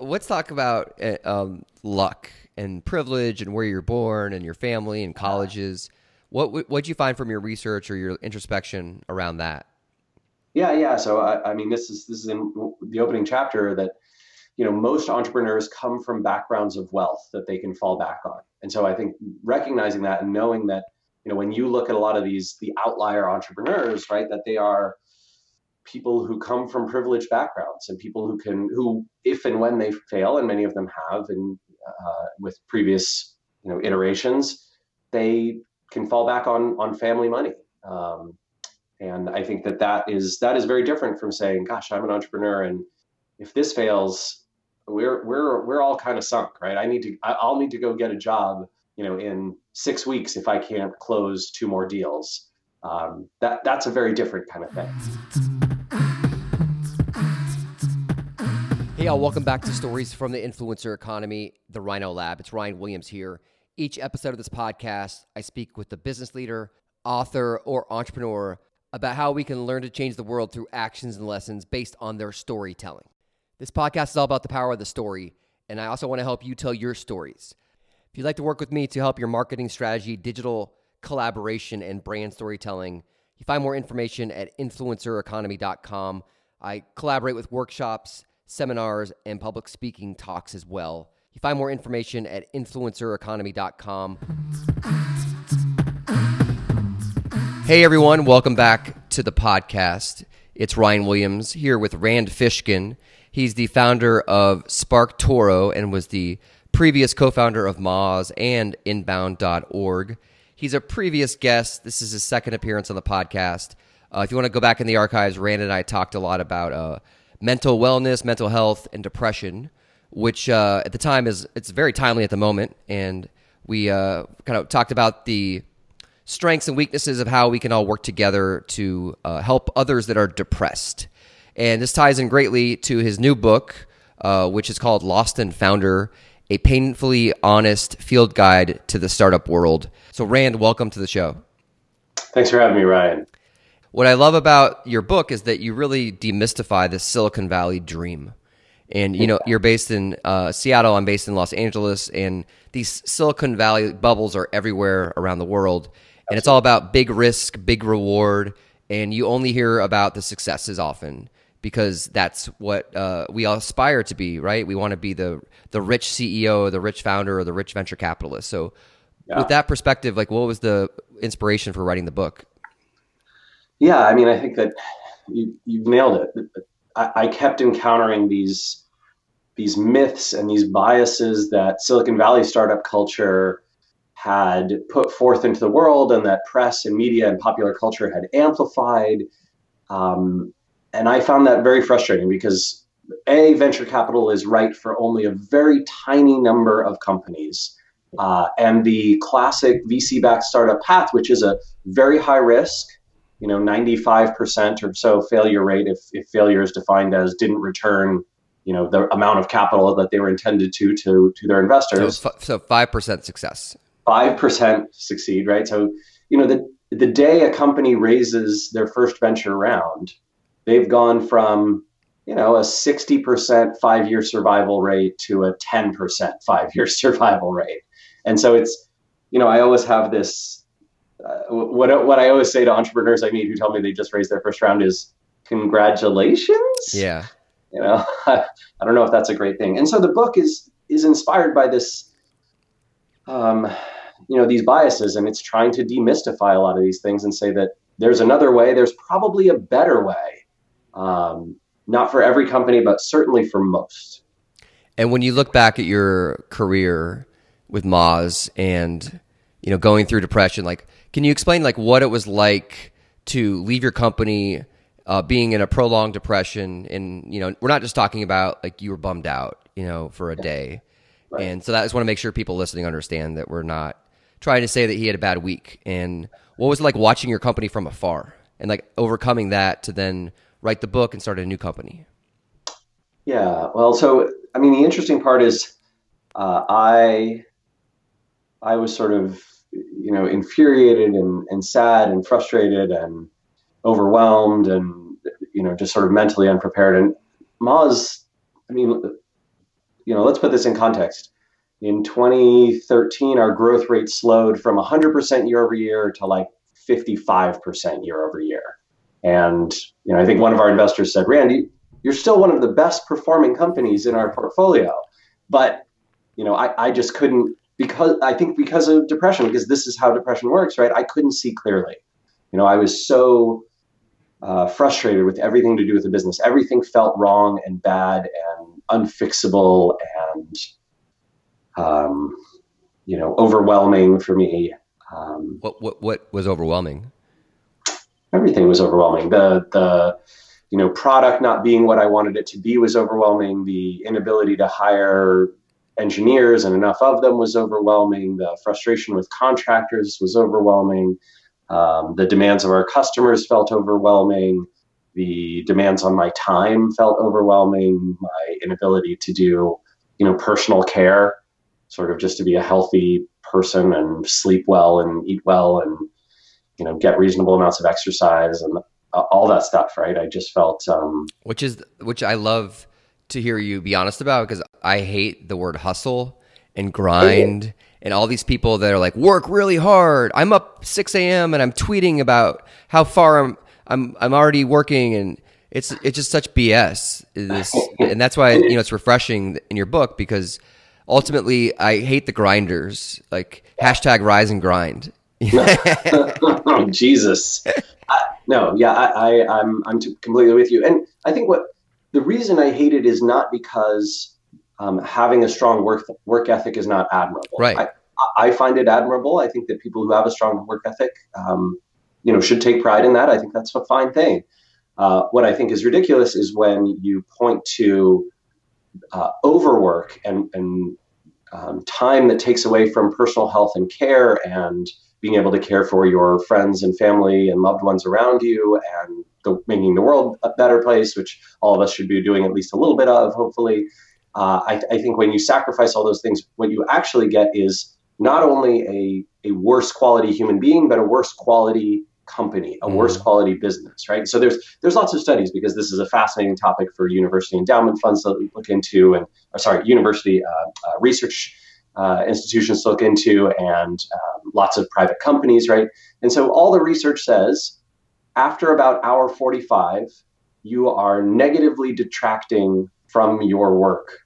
let's talk about uh, um, luck and privilege and where you're born and your family and colleges. What what did you find from your research or your introspection around that? Yeah, yeah. So I, I mean, this is this is in the opening chapter that you know most entrepreneurs come from backgrounds of wealth that they can fall back on, and so I think recognizing that and knowing that you know when you look at a lot of these the outlier entrepreneurs, right, that they are people who come from privileged backgrounds and people who can who if and when they fail and many of them have and uh, with previous you know iterations they can fall back on on family money. Um, and i think that that is that is very different from saying gosh i'm an entrepreneur and if this fails we're we're we're all kind of sunk right? I need to i'll need to go get a job you know in six weeks if i can't close two more deals. Um, that that's a very different kind of thing Hey, y'all, welcome back to Stories from the Influencer Economy, the Rhino Lab. It's Ryan Williams here. Each episode of this podcast, I speak with a business leader, author, or entrepreneur about how we can learn to change the world through actions and lessons based on their storytelling. This podcast is all about the power of the story, and I also want to help you tell your stories. If you'd like to work with me to help your marketing strategy, digital collaboration, and brand storytelling, you find more information at influencereconomy.com. I collaborate with workshops seminars, and public speaking talks as well. You find more information at influencereconomy.com. Hey everyone, welcome back to the podcast. It's Ryan Williams here with Rand Fishkin. He's the founder of SparkToro and was the previous co founder of Moz and Inbound.org. He's a previous guest. This is his second appearance on the podcast. Uh, if you want to go back in the archives, Rand and I talked a lot about uh, mental wellness, mental health, and depression, which uh, at the time is it's very timely at the moment. And we uh, kind of talked about the strengths and weaknesses of how we can all work together to uh, help others that are depressed. And this ties in greatly to his new book, uh, which is called Lost and Founder A Painfully Honest Field Guide to the Startup World. So, Rand, welcome to the show. Thanks for having me, Ryan. What I love about your book is that you really demystify the Silicon Valley dream. And you know, you're based in uh, Seattle. I'm based in Los Angeles, and these Silicon Valley bubbles are everywhere around the world. And it's all about big risk, big reward, and you only hear about the successes often because that's what uh, we all aspire to be, right? We want to be the the rich CEO, the rich founder, or the rich venture capitalist. So, yeah. with that perspective, like, what was the inspiration for writing the book? Yeah, I mean, I think that you, you've nailed it. I, I kept encountering these these myths and these biases that Silicon Valley startup culture had put forth into the world and that press and media and popular culture had amplified. Um, and I found that very frustrating because A, venture capital is right for only a very tiny number of companies. Uh, and the classic VC backed startup path, which is a very high risk, you know 95% or so failure rate if, if failure is defined as didn't return you know the amount of capital that they were intended to to to their investors. So, 5% success. 5% succeed right? So you know the the day a company raises their first venture round they've gone from you know a 60% five year survival rate to a 10% five year survival rate. And so it's you know i always have this uh, what what I always say to entrepreneurs I meet who tell me they just raised their first round is congratulations. Yeah. You know, I, I don't know if that's a great thing. And so the book is is inspired by this um, you know, these biases and it's trying to demystify a lot of these things and say that there's another way, there's probably a better way. Um, not for every company, but certainly for most. And when you look back at your career with Moz and you know going through depression, like can you explain like what it was like to leave your company, uh, being in a prolonged depression, and you know we're not just talking about like you were bummed out, you know, for a day, right. and so that I just want to make sure people listening understand that we're not trying to say that he had a bad week. And what was it like watching your company from afar and like overcoming that to then write the book and start a new company? Yeah, well, so I mean, the interesting part is uh, I I was sort of you know infuriated and, and sad and frustrated and overwhelmed and you know just sort of mentally unprepared and Moz I mean you know, let's put this in context. In 2013, our growth rate slowed from 100% year over year to like 55% year over year. And you know, I think one of our investors said, Randy, you're still one of the best performing companies in our portfolio. But you know, I, I just couldn't because I think because of depression, because this is how depression works, right? I couldn't see clearly. You know, I was so uh, frustrated with everything to do with the business. Everything felt wrong and bad and unfixable and um, you know overwhelming for me. Um, what what what was overwhelming? Everything was overwhelming. The the you know product not being what I wanted it to be was overwhelming. The inability to hire engineers and enough of them was overwhelming. The frustration with contractors was overwhelming. Um, the demands of our customers felt overwhelming. The demands on my time felt overwhelming. My inability to do, you know, personal care, sort of just to be a healthy person and sleep well and eat well and, you know, get reasonable amounts of exercise and all that stuff. Right. I just felt, um, which is which I love to hear you be honest about because I hate the word hustle and grind and all these people that are like work really hard. I'm up 6 a.m. and I'm tweeting about how far I'm I'm I'm already working and it's it's just such BS. This, and that's why you know it's refreshing in your book because ultimately I hate the grinders. Like hashtag rise and grind. oh, Jesus. I, no, yeah, I, I I'm I'm completely with you. And I think what the reason I hate it is not because um, having a strong work work ethic is not admirable. Right. I, I, find it admirable. I think that people who have a strong work ethic, um, you know, should take pride in that. I think that's a fine thing. Uh, what I think is ridiculous is when you point to uh, overwork and, and um, time that takes away from personal health and care and being able to care for your friends and family and loved ones around you and the, making the world a better place, which all of us should be doing at least a little bit of, hopefully uh, I, I, think when you sacrifice all those things, what you actually get is not only a, a worse quality human being, but a worse quality company, a mm. worse quality business, right? So there's there's lots of studies because this is a fascinating topic for university endowment funds to look into, and sorry, university uh, uh, research uh, institutions to look into, and um, lots of private companies, right? And so all the research says after about hour 45, you are negatively detracting from your work.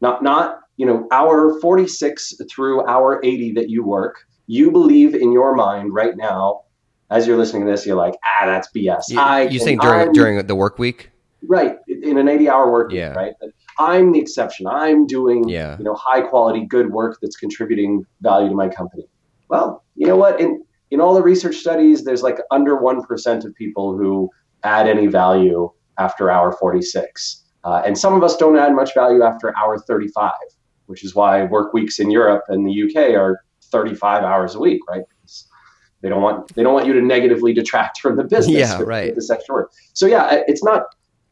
Not not, you know, hour 46 through hour 80 that you work, you believe in your mind right now as you're listening to this, you're like, ah, that's BS. You, I you saying during I'm, during the work week? Right. In an 80 hour work yeah. week, right? But I'm the exception. I'm doing yeah. you know high quality good work that's contributing value to my company. Well, you know what? In in all the research studies, there's like under one percent of people who add any value after hour 46. Uh, and some of us don't add much value after hour 35, which is why work weeks in Europe and the UK are 35 hours a week, right? Because they don't want they don't want you to negatively detract from the business. Yeah, with, right. With this extra work. So yeah, it's not.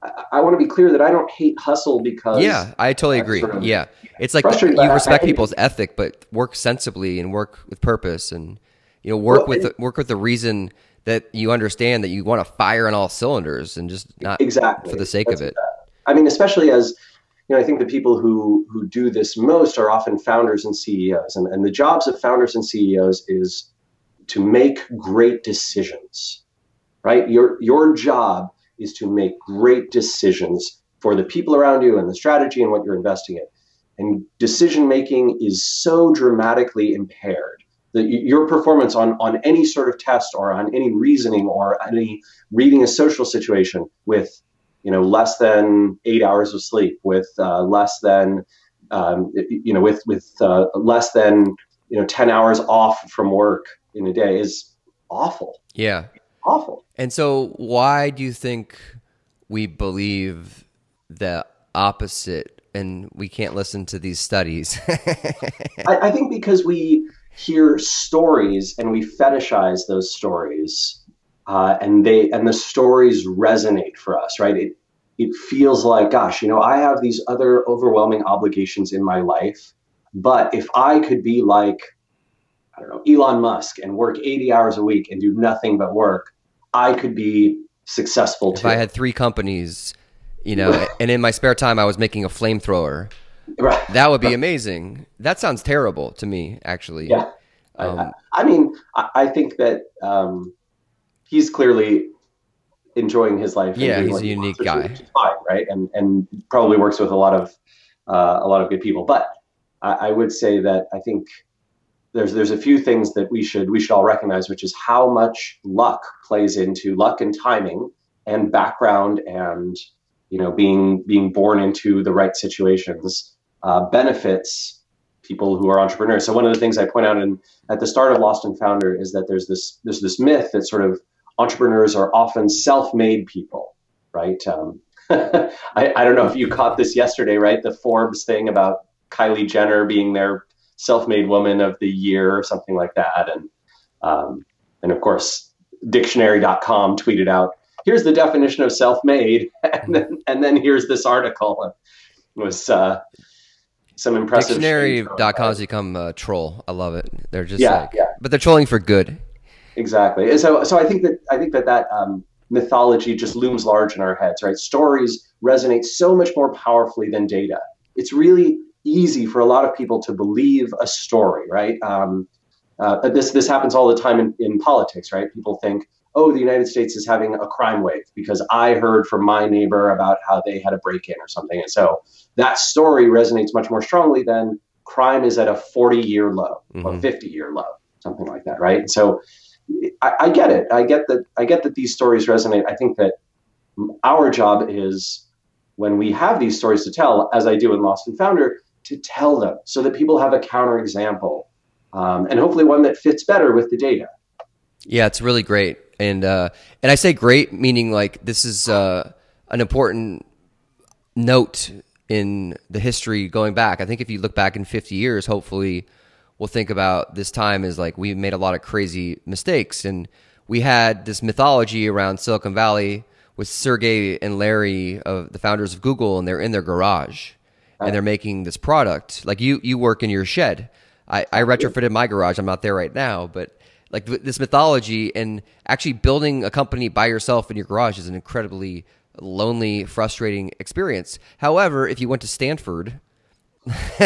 I, I want to be clear that I don't hate hustle because. Yeah, I totally agree. Sort of yeah, it's like you respect people's ethic, but work sensibly and work with purpose, and you know work well, with the, work with the reason that you understand that you want to fire on all cylinders and just not exactly for the sake That's of it. I mean, especially as you know, I think the people who who do this most are often founders and CEOs, and, and the jobs of founders and CEOs is to make great decisions, right? Your your job is to make great decisions for the people around you and the strategy and what you're investing in. And decision making is so dramatically impaired that your performance on, on any sort of test or on any reasoning or any reading a social situation with you know less than eight hours of sleep, with uh, less than um, you know with with uh, less than you know ten hours off from work in a day is awful. Yeah, awful. And so, why do you think we believe the opposite? And we can't listen to these studies. I, I think because we hear stories and we fetishize those stories uh, and they and the stories resonate for us, right? It it feels like, gosh, you know, I have these other overwhelming obligations in my life, but if I could be like, I don't know, Elon Musk and work 80 hours a week and do nothing but work, I could be successful if too. I had three companies, you know, and in my spare time I was making a flamethrower, Right. That would be amazing. That sounds terrible to me, actually. Yeah. Um, I, I, mean, I, I think that um, he's clearly enjoying his life. Yeah, he's a unique guy. Fine, right? And and probably works with a lot of uh, a lot of good people. But I, I would say that I think there's there's a few things that we should we should all recognize, which is how much luck plays into luck and timing and background and you know being being born into the right situations uh, benefits people who are entrepreneurs. So one of the things I point out in at the start of Lost and Founder is that there's this there's this myth that sort of entrepreneurs are often self-made people, right? Um, I, I don't know if you caught this yesterday, right? The Forbes thing about Kylie Jenner being their self-made woman of the year or something like that, and um, and of course, Dictionary.com tweeted out, "Here's the definition of self-made," and then and then here's this article. It was uh, some impressive. Dictionary.com has become a troll. I love it. They're just yeah, like, yeah. but they're trolling for good. Exactly. And so, so I think that I think that that um, mythology just looms large in our heads, right? Stories resonate so much more powerfully than data. It's really easy for a lot of people to believe a story, right? Um, uh, but this this happens all the time in, in politics, right? People think, oh, the United States is having a crime wave because I heard from my neighbor about how they had a break in or something. And so that story resonates much more strongly than crime is at a 40 year low mm-hmm. or 50 year low, something like that, right? So I, I get it. I get that. I get that these stories resonate. I think that our job is when we have these stories to tell, as I do in Lost and Founder, to tell them so that people have a counterexample um, and hopefully one that fits better with the data. Yeah, it's really great and uh, and I say great meaning like this is uh, an important note in the history going back. I think if you look back in 50 years, hopefully we'll think about this time as like we made a lot of crazy mistakes and we had this mythology around Silicon Valley with Sergey and Larry of the founders of Google and they're in their garage and they're making this product. Like you you work in your shed. I, I retrofitted my garage. I'm not there right now, but like this mythology and actually building a company by yourself in your garage is an incredibly lonely, frustrating experience. However, if you went to Stanford,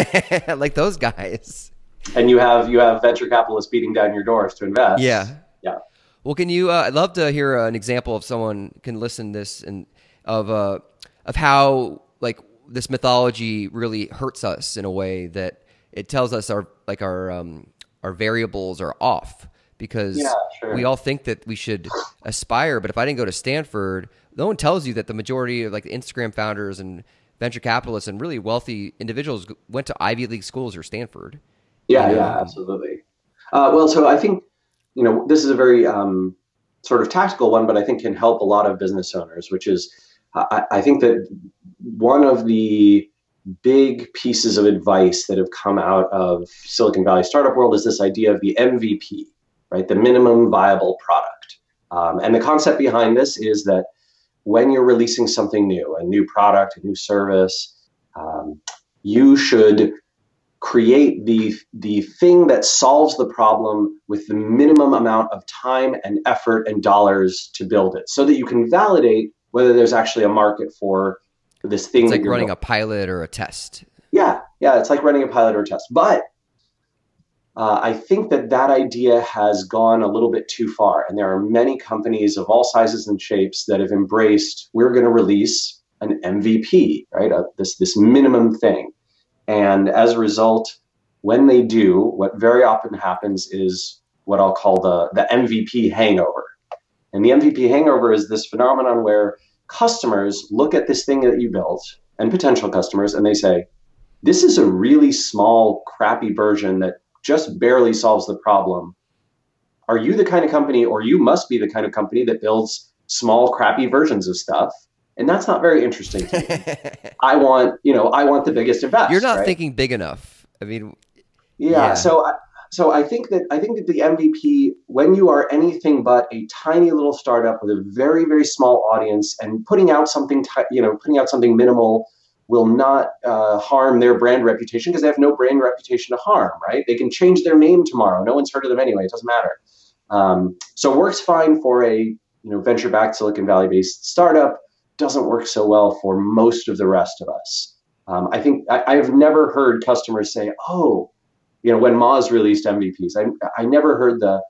like those guys, and you have you have venture capitalists beating down your doors to invest, yeah, yeah. Well, can you? Uh, I'd love to hear uh, an example of someone can listen to this and of uh, of how like this mythology really hurts us in a way that it tells us our like our um, our variables are off because yeah, sure. we all think that we should aspire. But if I didn't go to Stanford, no one tells you that the majority of like Instagram founders and venture capitalists and really wealthy individuals went to Ivy League schools or Stanford. Yeah, you know? yeah, absolutely. Uh, well, so I think you know this is a very um, sort of tactical one, but I think can help a lot of business owners. Which is, I, I think that one of the big pieces of advice that have come out of Silicon Valley startup world is this idea of the MVP, right? The minimum viable product. Um, and the concept behind this is that when you're releasing something new, a new product, a new service, um, you should create the the thing that solves the problem with the minimum amount of time and effort and dollars to build it, so that you can validate whether there's actually a market for this thing. It's like running building. a pilot or a test. Yeah, yeah, it's like running a pilot or a test, but uh, I think that that idea has gone a little bit too far. And there are many companies of all sizes and shapes that have embraced we're going to release an MVP, right? Uh, this, this minimum thing. And as a result, when they do, what very often happens is what I'll call the, the MVP hangover. And the MVP hangover is this phenomenon where customers look at this thing that you built and potential customers and they say, this is a really small, crappy version that just barely solves the problem. Are you the kind of company, or you must be the kind of company that builds small, crappy versions of stuff? And that's not very interesting to me. I want, you know, I want the biggest and best. You're not right? thinking big enough. I mean, yeah. yeah. So, I, so I think that I think that the MVP, when you are anything but a tiny little startup with a very very small audience and putting out something, t- you know, putting out something minimal will not uh, harm their brand reputation because they have no brand reputation to harm, right? They can change their name tomorrow. No one's heard of them anyway. It doesn't matter. Um, so it works fine for a you know venture-backed Silicon Valley-based startup. Doesn't work so well for most of the rest of us. Um, I think I, have never heard customers say, "Oh, you know, when Moz released MVPs, I I never heard the,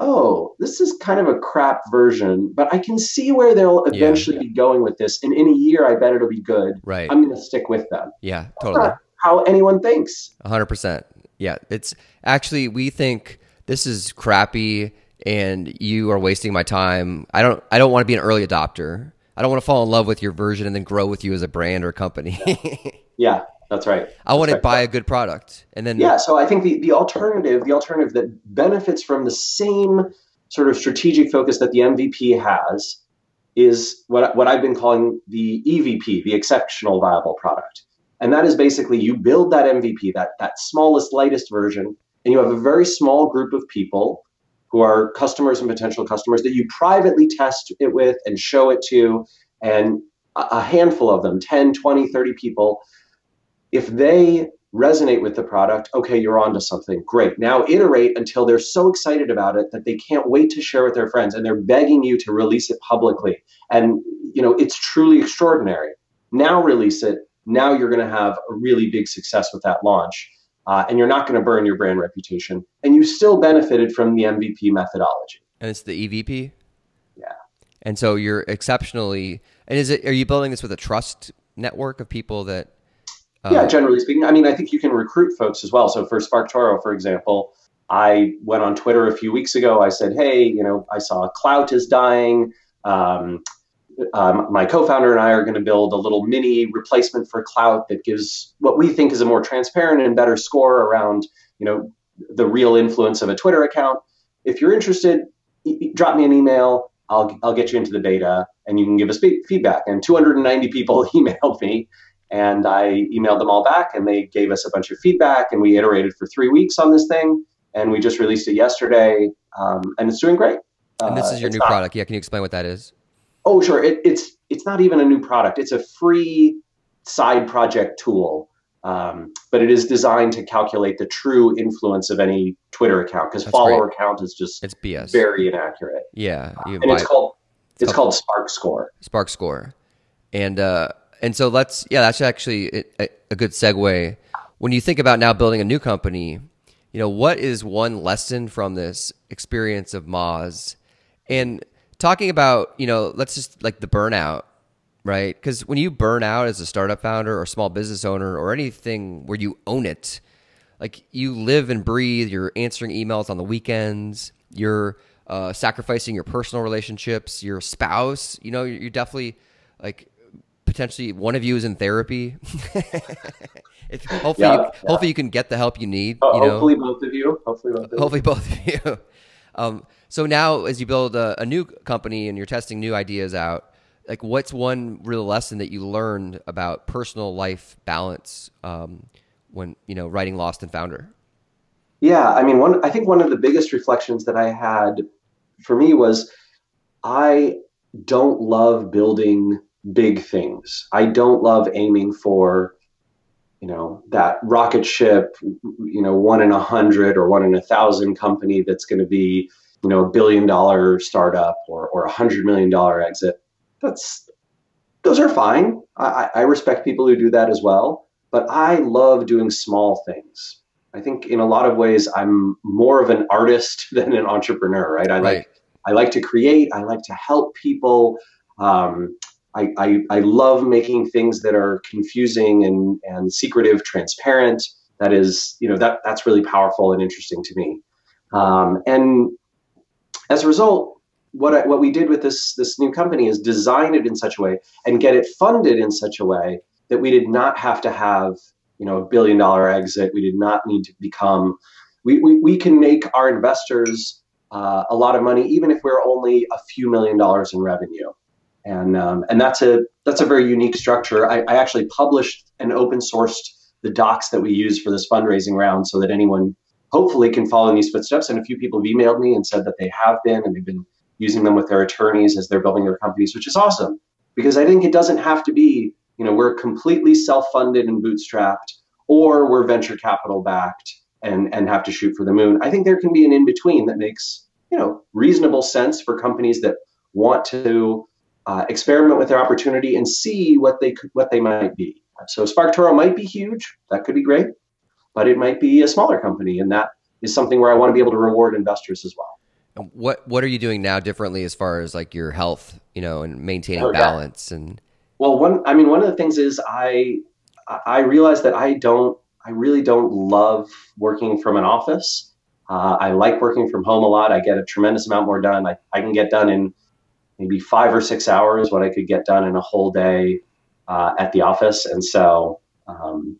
oh, this is kind of a crap version, but I can see where they'll eventually yeah. be going with this, and in a year, I bet it'll be good. Right, I'm going to stick with them. Yeah, totally. how anyone thinks. 100. percent Yeah, it's actually we think this is crappy and you are wasting my time. I don't I don't want to be an early adopter. I don't want to fall in love with your version and then grow with you as a brand or company. yeah, that's right. I want to buy a good product. And then Yeah, so I think the, the alternative, the alternative that benefits from the same sort of strategic focus that the MVP has is what what I've been calling the EVP, the exceptional viable product. And that is basically you build that MVP, that that smallest, lightest version, and you have a very small group of people who are customers and potential customers that you privately test it with and show it to and a handful of them 10 20 30 people if they resonate with the product okay you're onto something great now iterate until they're so excited about it that they can't wait to share with their friends and they're begging you to release it publicly and you know it's truly extraordinary now release it now you're going to have a really big success with that launch uh, and you're not going to burn your brand reputation, and you still benefited from the MVP methodology. And it's the EVP. Yeah. And so you're exceptionally. And is it? Are you building this with a trust network of people that? Yeah, generally speaking. I mean, I think you can recruit folks as well. So for SparkToro, for example, I went on Twitter a few weeks ago. I said, "Hey, you know, I saw Clout is dying. Um, um, my co-founder and I are going to build a little mini replacement for Clout that gives what we think is a more transparent and better score around, you know, the real influence of a Twitter account. If you're interested, e- drop me an email. I'll I'll get you into the beta, and you can give us feedback. And 290 people emailed me, and I emailed them all back, and they gave us a bunch of feedback, and we iterated for three weeks on this thing, and we just released it yesterday, um, and it's doing great. And this is your uh, new not, product. Yeah, can you explain what that is? Oh, sure. It, it's it's not even a new product. It's a free side project tool, um, but it is designed to calculate the true influence of any Twitter account because follower great. count is just it's BS, very inaccurate. Yeah, uh, and it's called it's, it's called, called Spark Score. Spark Score, and uh, and so let's yeah, that's actually a, a good segue. When you think about now building a new company, you know what is one lesson from this experience of Moz, and talking about you know let's just like the burnout right because when you burn out as a startup founder or small business owner or anything where you own it like you live and breathe you're answering emails on the weekends you're uh, sacrificing your personal relationships your spouse you know you're definitely like potentially one of you is in therapy if, hopefully yeah, you, yeah. hopefully you can get the help you need uh, you know? hopefully both of you hopefully both of hopefully you. both of you um, so now, as you build a, a, new company and you're testing new ideas out, like what's one real lesson that you learned about personal life balance um, when you know writing Lost and Founder? Yeah, I mean, one. I think one of the biggest reflections that I had for me was I don't love building big things. I don't love aiming for you know that rocket ship you know one in a hundred or one in a thousand company that's going to be you know a billion dollar startup or or a hundred million dollar exit that's those are fine I, I respect people who do that as well but i love doing small things i think in a lot of ways i'm more of an artist than an entrepreneur right i right. like i like to create i like to help people um, I, I, I love making things that are confusing and, and secretive transparent that is you know that that's really powerful and interesting to me um, and as a result, what I, what we did with this this new company is design it in such a way and get it funded in such a way that we did not have to have you know a billion dollar exit. We did not need to become. We we, we can make our investors uh, a lot of money even if we're only a few million dollars in revenue. And um, and that's a that's a very unique structure. I, I actually published and open sourced the docs that we use for this fundraising round so that anyone hopefully can follow in these footsteps. And a few people have emailed me and said that they have been and they've been using them with their attorneys as they're building their companies, which is awesome. Because I think it doesn't have to be, you know, we're completely self-funded and bootstrapped, or we're venture capital backed and and have to shoot for the moon. I think there can be an in-between that makes, you know, reasonable sense for companies that want to uh, experiment with their opportunity and see what they could, what they might be. So SparkToro might be huge. That could be great, but it might be a smaller company, and that is something where I want to be able to reward investors as well. What What are you doing now differently as far as like your health, you know, and maintaining oh, balance yeah. and? Well, one. I mean, one of the things is I I realize that I don't. I really don't love working from an office. Uh, I like working from home a lot. I get a tremendous amount more done. I, I can get done in maybe five or six hours what I could get done in a whole day uh, at the office. And so, um,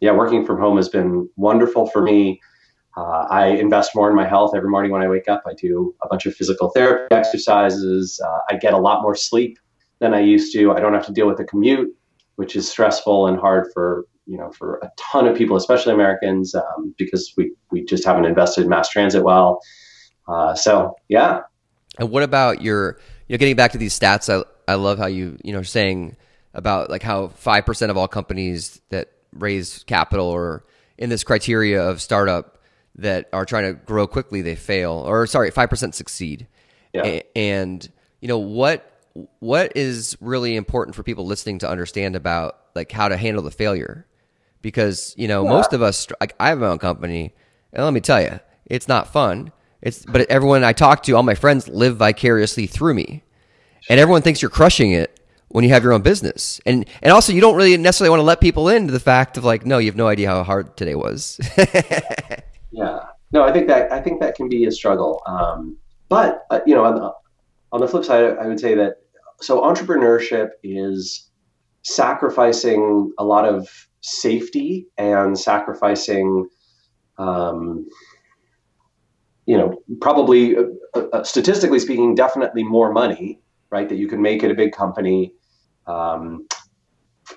yeah, working from home has been wonderful for me. Uh, I invest more in my health every morning when I wake up. I do a bunch of physical therapy exercises. Uh, I get a lot more sleep than I used to. I don't have to deal with the commute, which is stressful and hard for you know for a ton of people, especially Americans, um, because we we just haven't invested in mass transit well. Uh, so yeah. And what about your you know getting back to these stats? I I love how you you know saying about like how five percent of all companies that raise capital or in this criteria of startup that are trying to grow quickly they fail or sorry 5% succeed yeah. A- and you know what what is really important for people listening to understand about like how to handle the failure because you know yeah. most of us like i have my own company and let me tell you it's not fun it's but everyone i talk to all my friends live vicariously through me and everyone thinks you're crushing it when you have your own business and and also you don't really necessarily want to let people into the fact of like no you have no idea how hard today was Yeah. No, I think that I think that can be a struggle. Um, but uh, you know, on the, on the flip side, I would say that so entrepreneurship is sacrificing a lot of safety and sacrificing, um, you know, probably uh, uh, statistically speaking, definitely more money, right? That you can make at a big company. Um,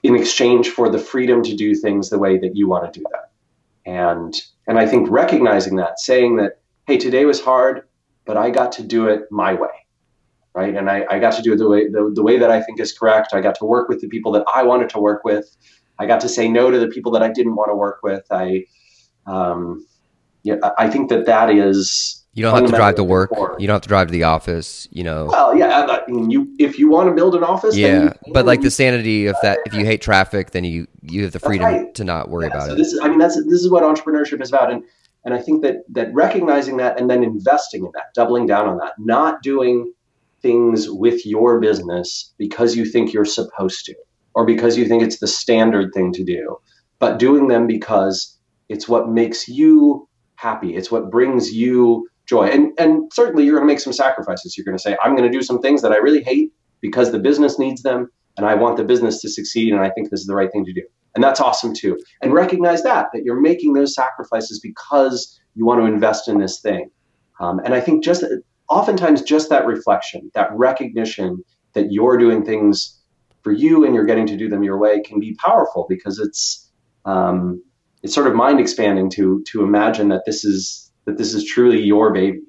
in exchange for the freedom to do things the way that you want to do them. And and I think recognizing that, saying that, hey, today was hard, but I got to do it my way. Right. And I, I got to do it the way the, the way that I think is correct. I got to work with the people that I wanted to work with. I got to say no to the people that I didn't want to work with. I um yeah, I think that that is you don't have to drive to work. You don't have to drive to the office. You know. Well, yeah. Uh, I mean, you if you want to build an office, yeah. but like the sanity of that, if you hate traffic, then you you have the freedom right. to not worry yeah, about so it. This is, I mean, that's this is what entrepreneurship is about, and and I think that that recognizing that and then investing in that, doubling down on that, not doing things with your business because you think you're supposed to, or because you think it's the standard thing to do, but doing them because it's what makes you happy. It's what brings you joy. And and certainly you're going to make some sacrifices. You're going to say, I'm going to do some things that I really hate because the business needs them and I want the business to succeed and I think this is the right thing to do. And that's awesome too. And recognize that that you're making those sacrifices because you want to invest in this thing. Um, and I think just oftentimes just that reflection, that recognition that you're doing things for you and you're getting to do them your way can be powerful because it's um, it's sort of mind expanding to to imagine that this is that this is truly your baby.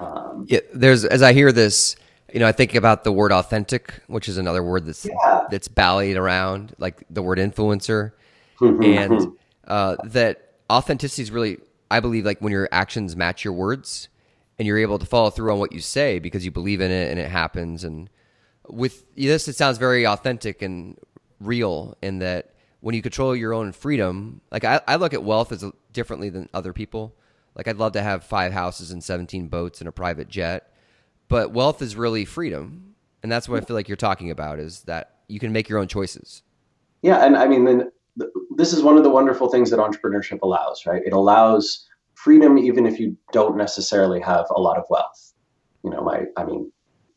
Um, yeah, there's as I hear this, you know, I think about the word authentic, which is another word that's yeah. that's ballied around, like the word influencer, and uh, that authenticity is really, I believe, like when your actions match your words, and you're able to follow through on what you say because you believe in it and it happens. And with this, it sounds very authentic and real in that when you control your own freedom, like I, I look at wealth as differently than other people. Like I'd love to have five houses and 17 boats and a private jet, but wealth is really freedom. And that's what I feel like you're talking about is that you can make your own choices. Yeah, and I mean then this is one of the wonderful things that entrepreneurship allows, right? It allows freedom even if you don't necessarily have a lot of wealth. You know, my I mean,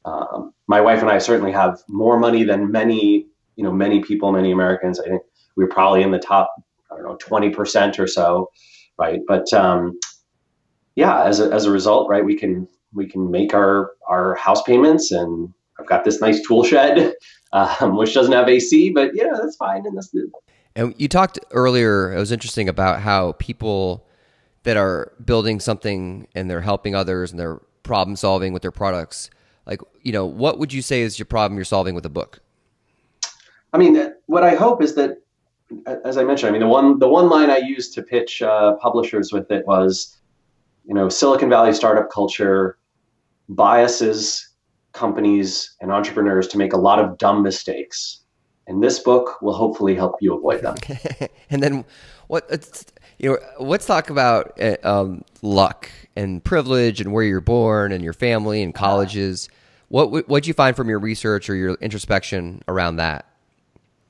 um, my wife and I certainly have more money than many, you know, many people, many Americans. I think we're probably in the top, I don't know, twenty percent or so, right? But um, yeah, as a, as a result, right, we can we can make our our house payments, and I've got this nice tool shed, um, which doesn't have AC, but yeah, that's fine, and that's And you talked earlier. It was interesting about how people that are building something and they're helping others and they're problem solving with their products. Like, you know, what would you say is your problem you're solving with a book? I mean, what I hope is that, as I mentioned, I mean, the one the one line I used to pitch uh, publishers with it was, you know, Silicon Valley startup culture biases companies and entrepreneurs to make a lot of dumb mistakes. and this book will hopefully help you avoid them. and then what? You know, let's talk about uh, um, luck and privilege and where you're born and your family and colleges. What what did you find from your research or your introspection around that?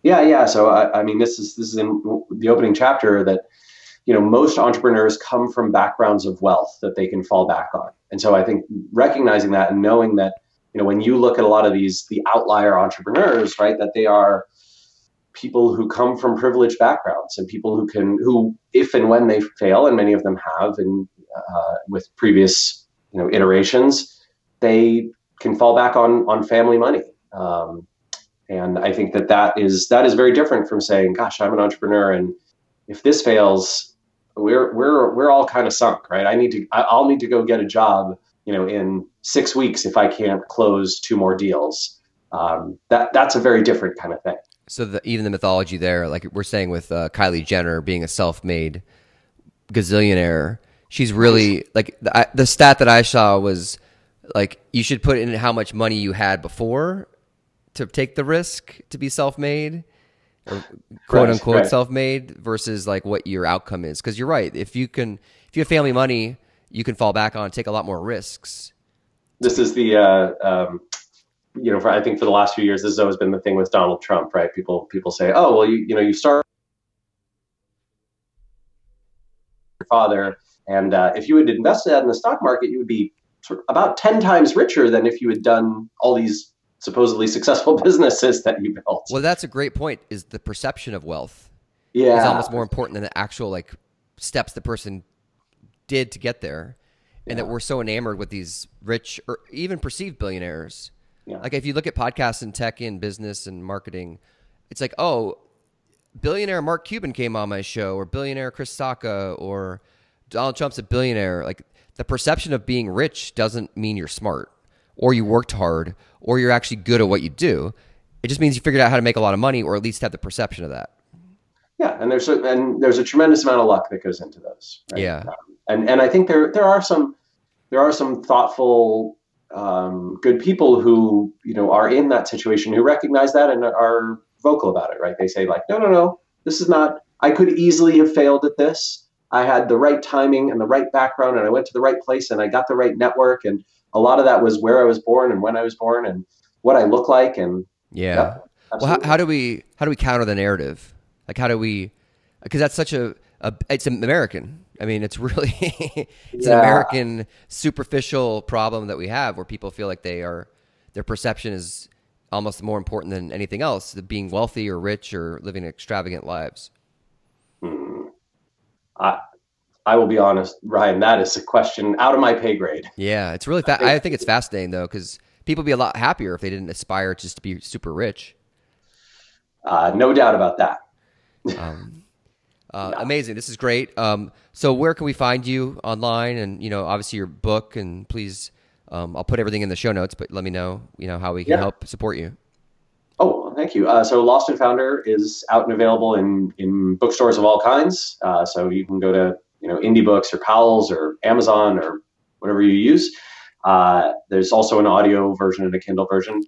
Yeah, yeah. So I, I mean, this is this is in the opening chapter that you know most entrepreneurs come from backgrounds of wealth that they can fall back on, and so I think recognizing that and knowing that you know when you look at a lot of these the outlier entrepreneurs, right, that they are people who come from privileged backgrounds and people who can who if and when they fail and many of them have and uh, with previous you know iterations they can fall back on on family money um, and i think that that is that is very different from saying gosh i'm an entrepreneur and if this fails we're we're we're all kind of sunk right? I need to i'll need to go get a job you know in six weeks if i can't close two more deals. Um, that that's a very different kind of thing. So the, even the mythology there, like we're saying with uh, Kylie Jenner being a self-made gazillionaire, she's really like the, I, the stat that I saw was like you should put in how much money you had before to take the risk to be self-made or quote right, unquote right. self-made versus like what your outcome is because you're right if you can if you have family money you can fall back on take a lot more risks this is the uh, um, you know, for, I think for the last few years, this has always been the thing with Donald Trump, right? People people say, oh, well, you you know, you start your father, and uh, if you had invested that in the stock market, you would be about ten times richer than if you had done all these supposedly successful businesses that you built. Well, that's a great point. Is the perception of wealth? Yeah, is almost more important than the actual like steps the person did to get there, and yeah. that we're so enamored with these rich or even perceived billionaires yeah. Like if you look at podcasts and tech and business and marketing, it's like, oh, billionaire Mark Cuban came on my show, or billionaire Chris Sacca, or Donald Trump's a billionaire. Like the perception of being rich doesn't mean you're smart, or you worked hard, or you're actually good at what you do. It just means you figured out how to make a lot of money, or at least have the perception of that. Yeah, and there's a, and there's a tremendous amount of luck that goes into those. Right? Yeah, um, and and I think there there are some there are some thoughtful um, good people who you know are in that situation who recognize that and are vocal about it right they say like no no no this is not i could easily have failed at this i had the right timing and the right background and i went to the right place and i got the right network and a lot of that was where i was born and when i was born and what i look like and yeah, yeah well how, how do we how do we counter the narrative like how do we because that's such a, a it's american I mean, it's really it's yeah. an American superficial problem that we have where people feel like they are their perception is almost more important than anything else, being wealthy or rich or living extravagant lives. Hmm. I I will be honest, Ryan. That is a question out of my pay grade. Yeah, it's really. Fa- I, think, it's fascinating though, because people would be a lot happier if they didn't aspire just to be super rich. Uh, no doubt about that. um, uh, yeah. Amazing. This is great. Um, so where can we find you online? And you know, obviously your book. And please, um, I'll put everything in the show notes. But let me know, you know, how we can yeah. help support you. Oh, thank you. Uh, so Lost and Founder is out and available in in bookstores of all kinds. Uh, so you can go to you know indie books or Powell's or Amazon or whatever you use. Uh, there's also an audio version and a Kindle version.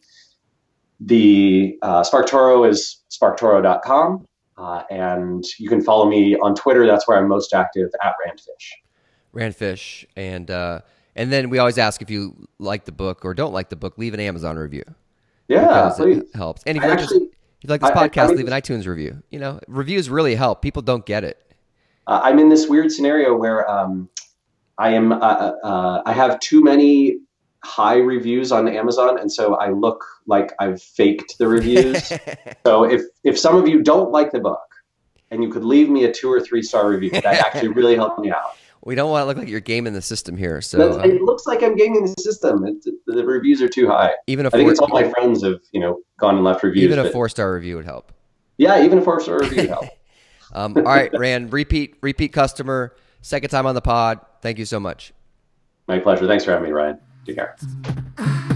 The uh, SparkToro is sparktoro.com. Uh, and you can follow me on Twitter. That's where I'm most active at Randfish. Randfish, and uh, and then we always ask if you like the book or don't like the book, leave an Amazon review. Yeah, please. it helps. And if, actually, just, if you like this I, podcast, I, leave an iTunes review. You know, reviews really help. People don't get it. Uh, I'm in this weird scenario where um, I am. Uh, uh, uh, I have too many high reviews on Amazon, and so I look like I've faked the reviews. so if if some of you don't like the book, and you could leave me a two or three star review, that actually really helped me out. We don't want to look like you're gaming the system here. So uh, it looks like I'm gaming the system. It, the reviews are too high. Even a four, I think it's all my friends have you know gone and left reviews. Even a four star review would help. Yeah, even a four star review would help. um, all right, Rand, repeat repeat customer, second time on the pod. Thank you so much. My pleasure. Thanks for having me, Ryan. Take care.